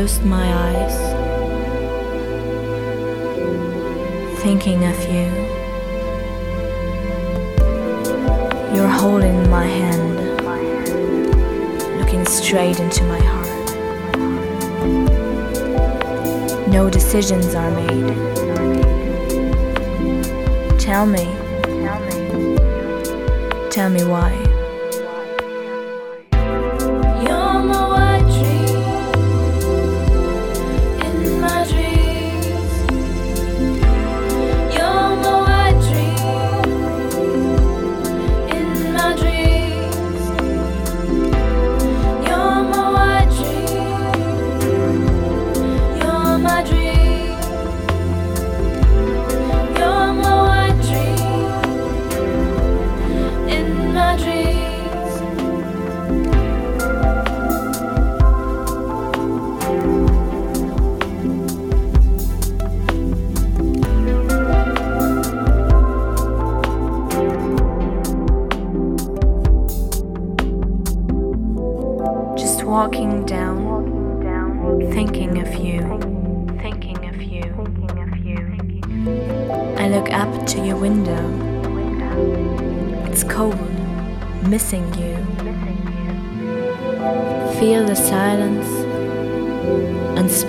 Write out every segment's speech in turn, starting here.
closed my eyes, thinking of you. You're holding my hand, looking straight into my heart. No decisions are made. Tell me, tell me why.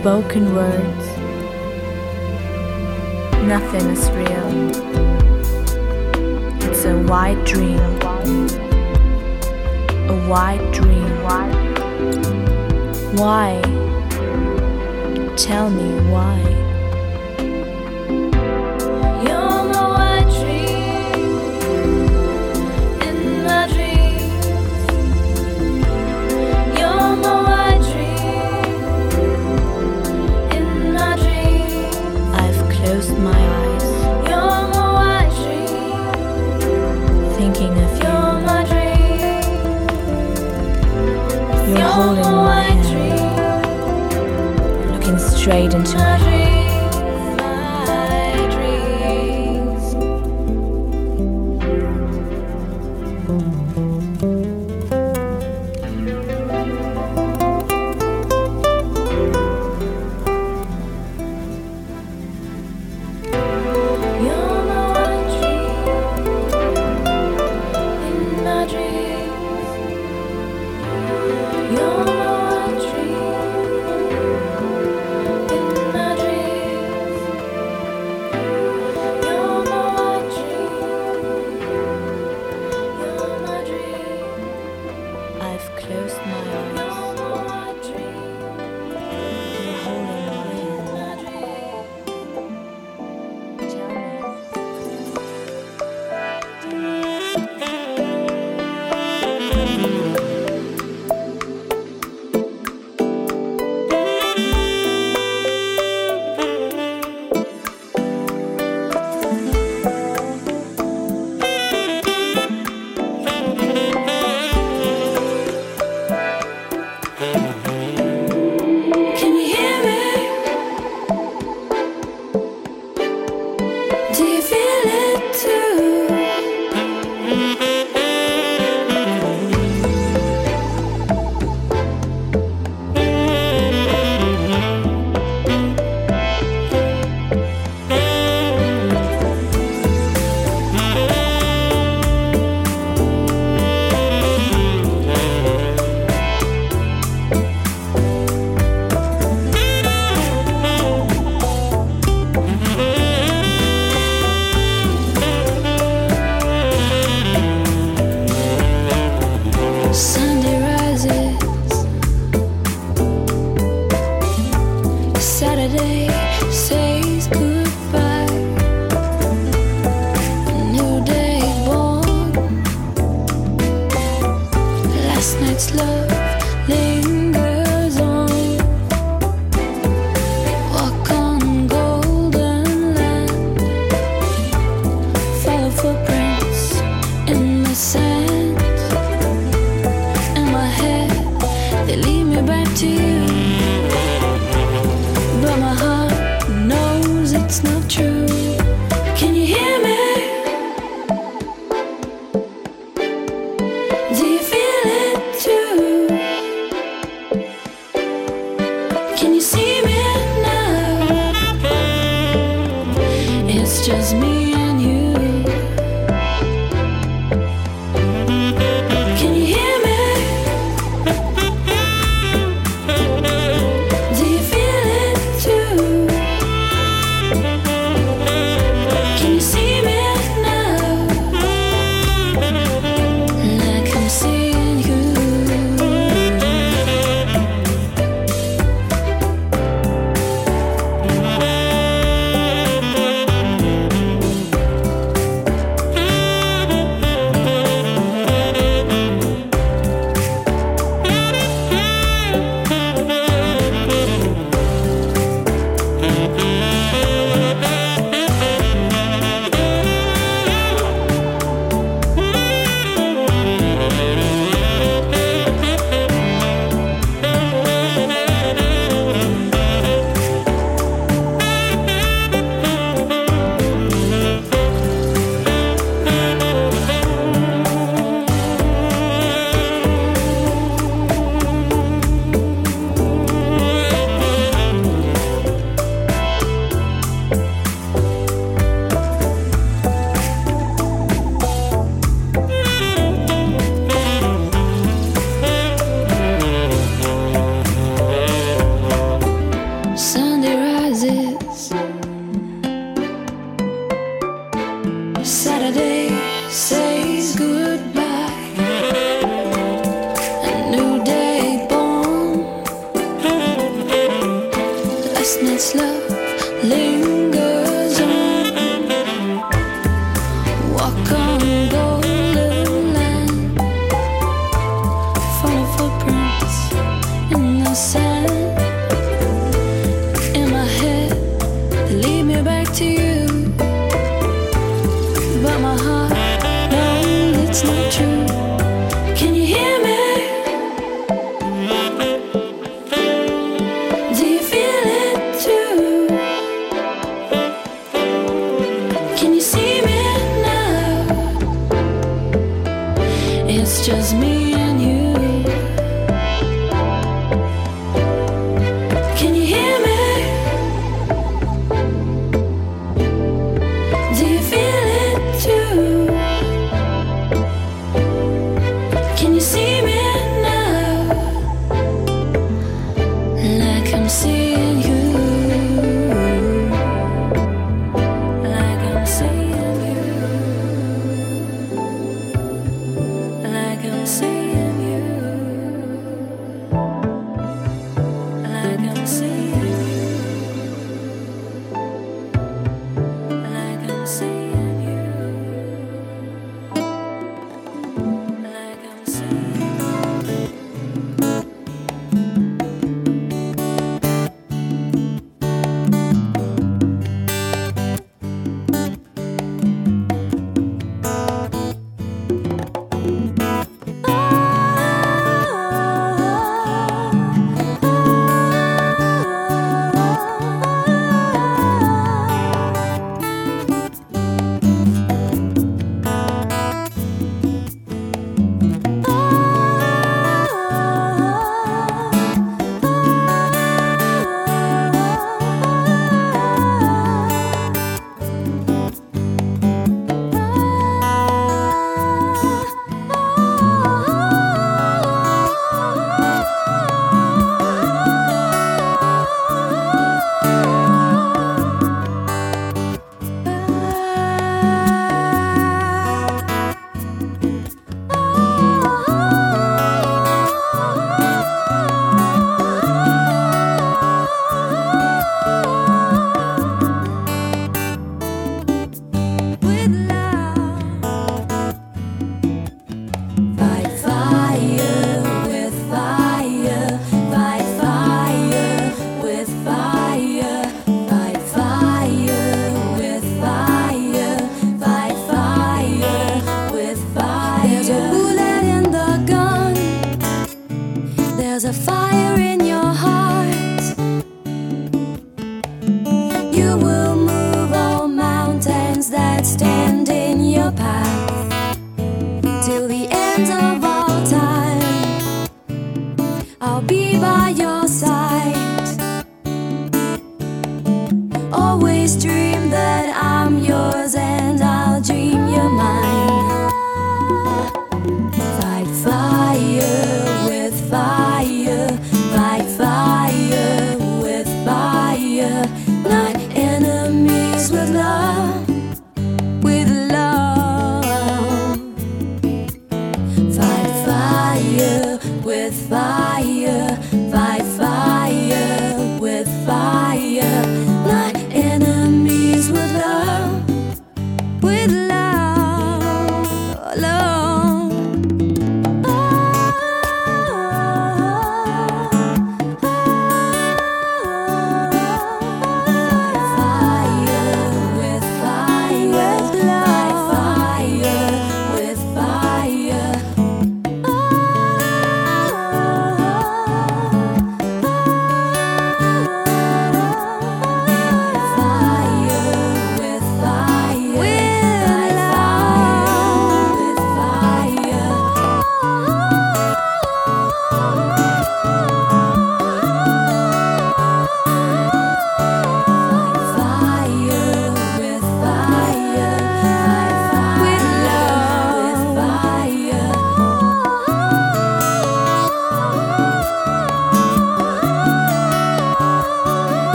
spoken words. Nothing is real. It's a white dream. A white dream. Why? Tell me why. strayed into I've closed my eyes.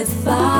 with fire.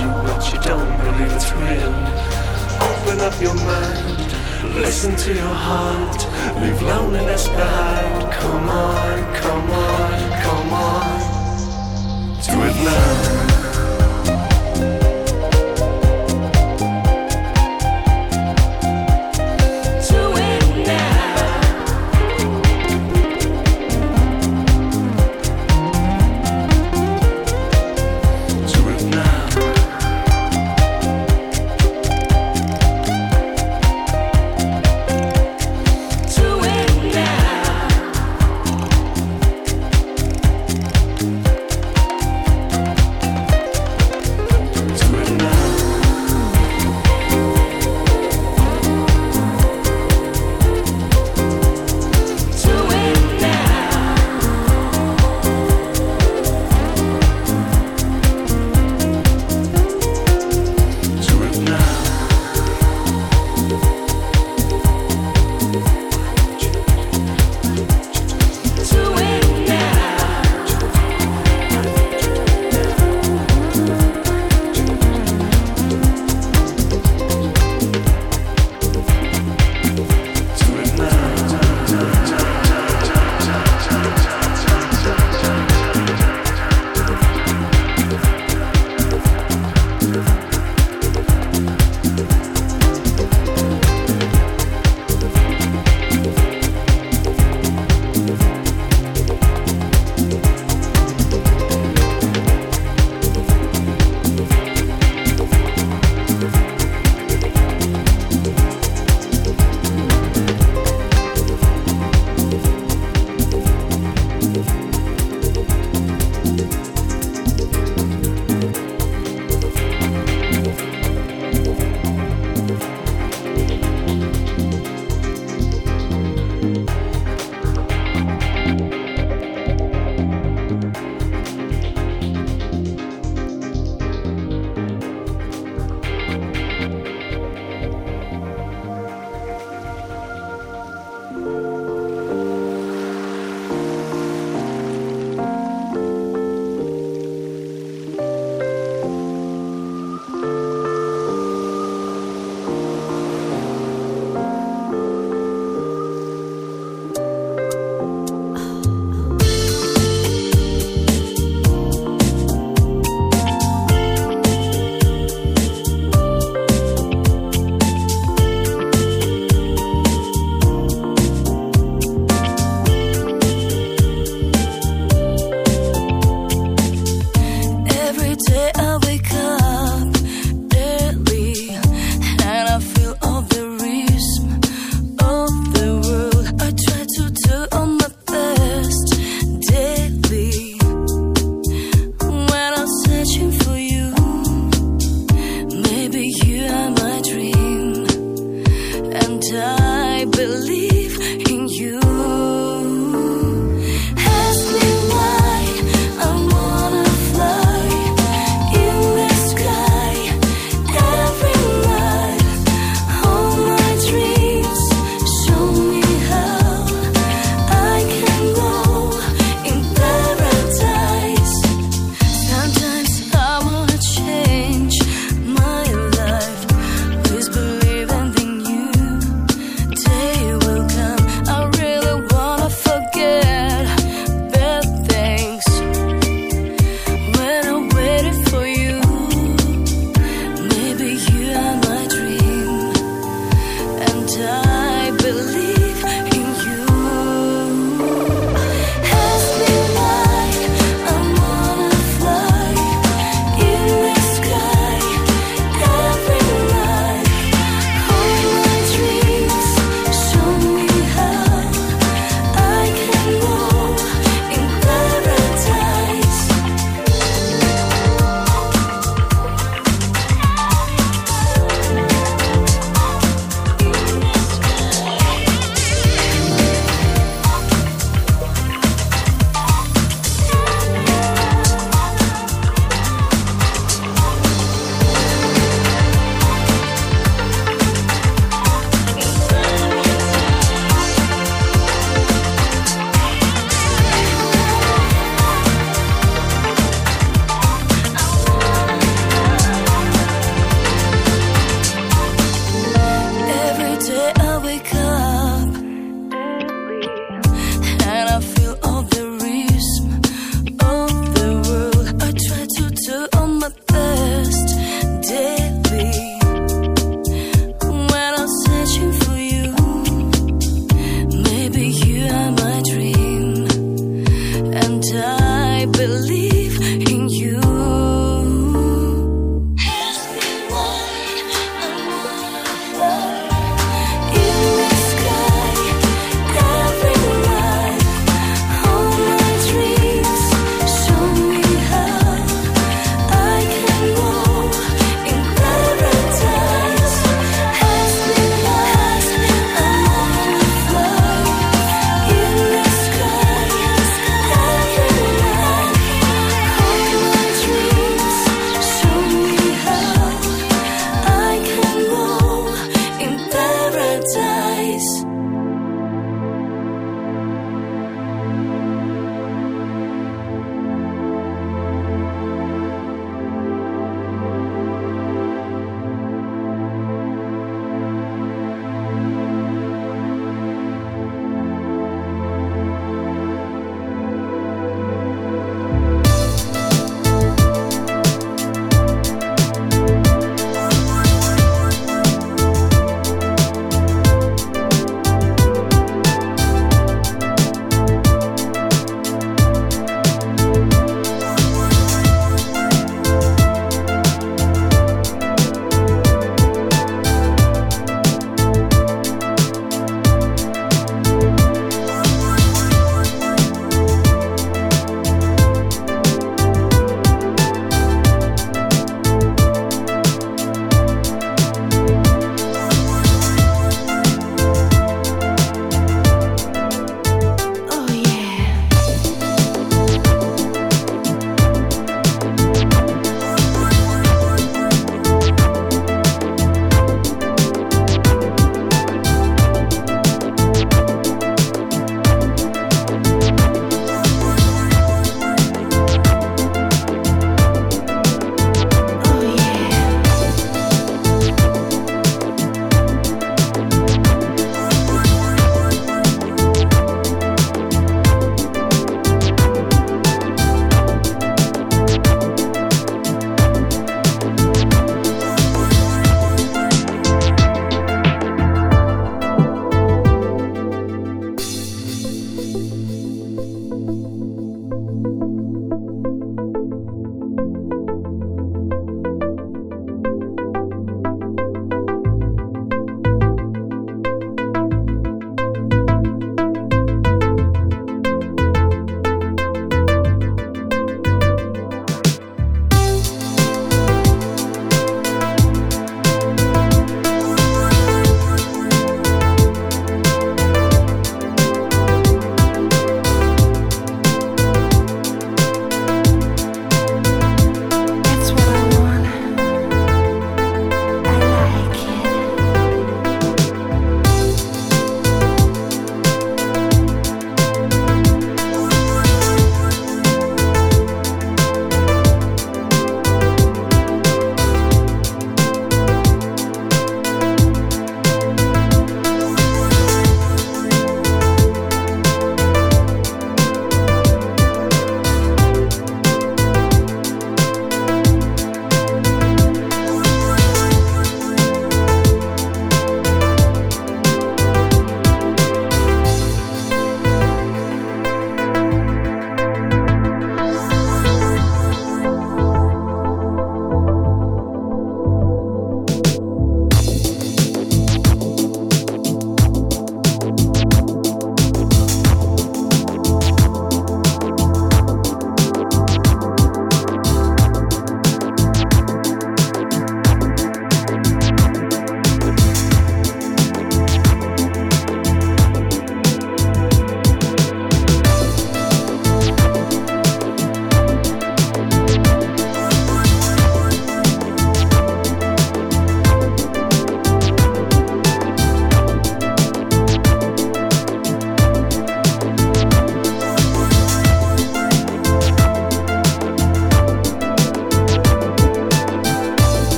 you what you don't believe it's real. Open up your mind, listen to your heart, leave loneliness behind. Come on, come on, come on, do it now.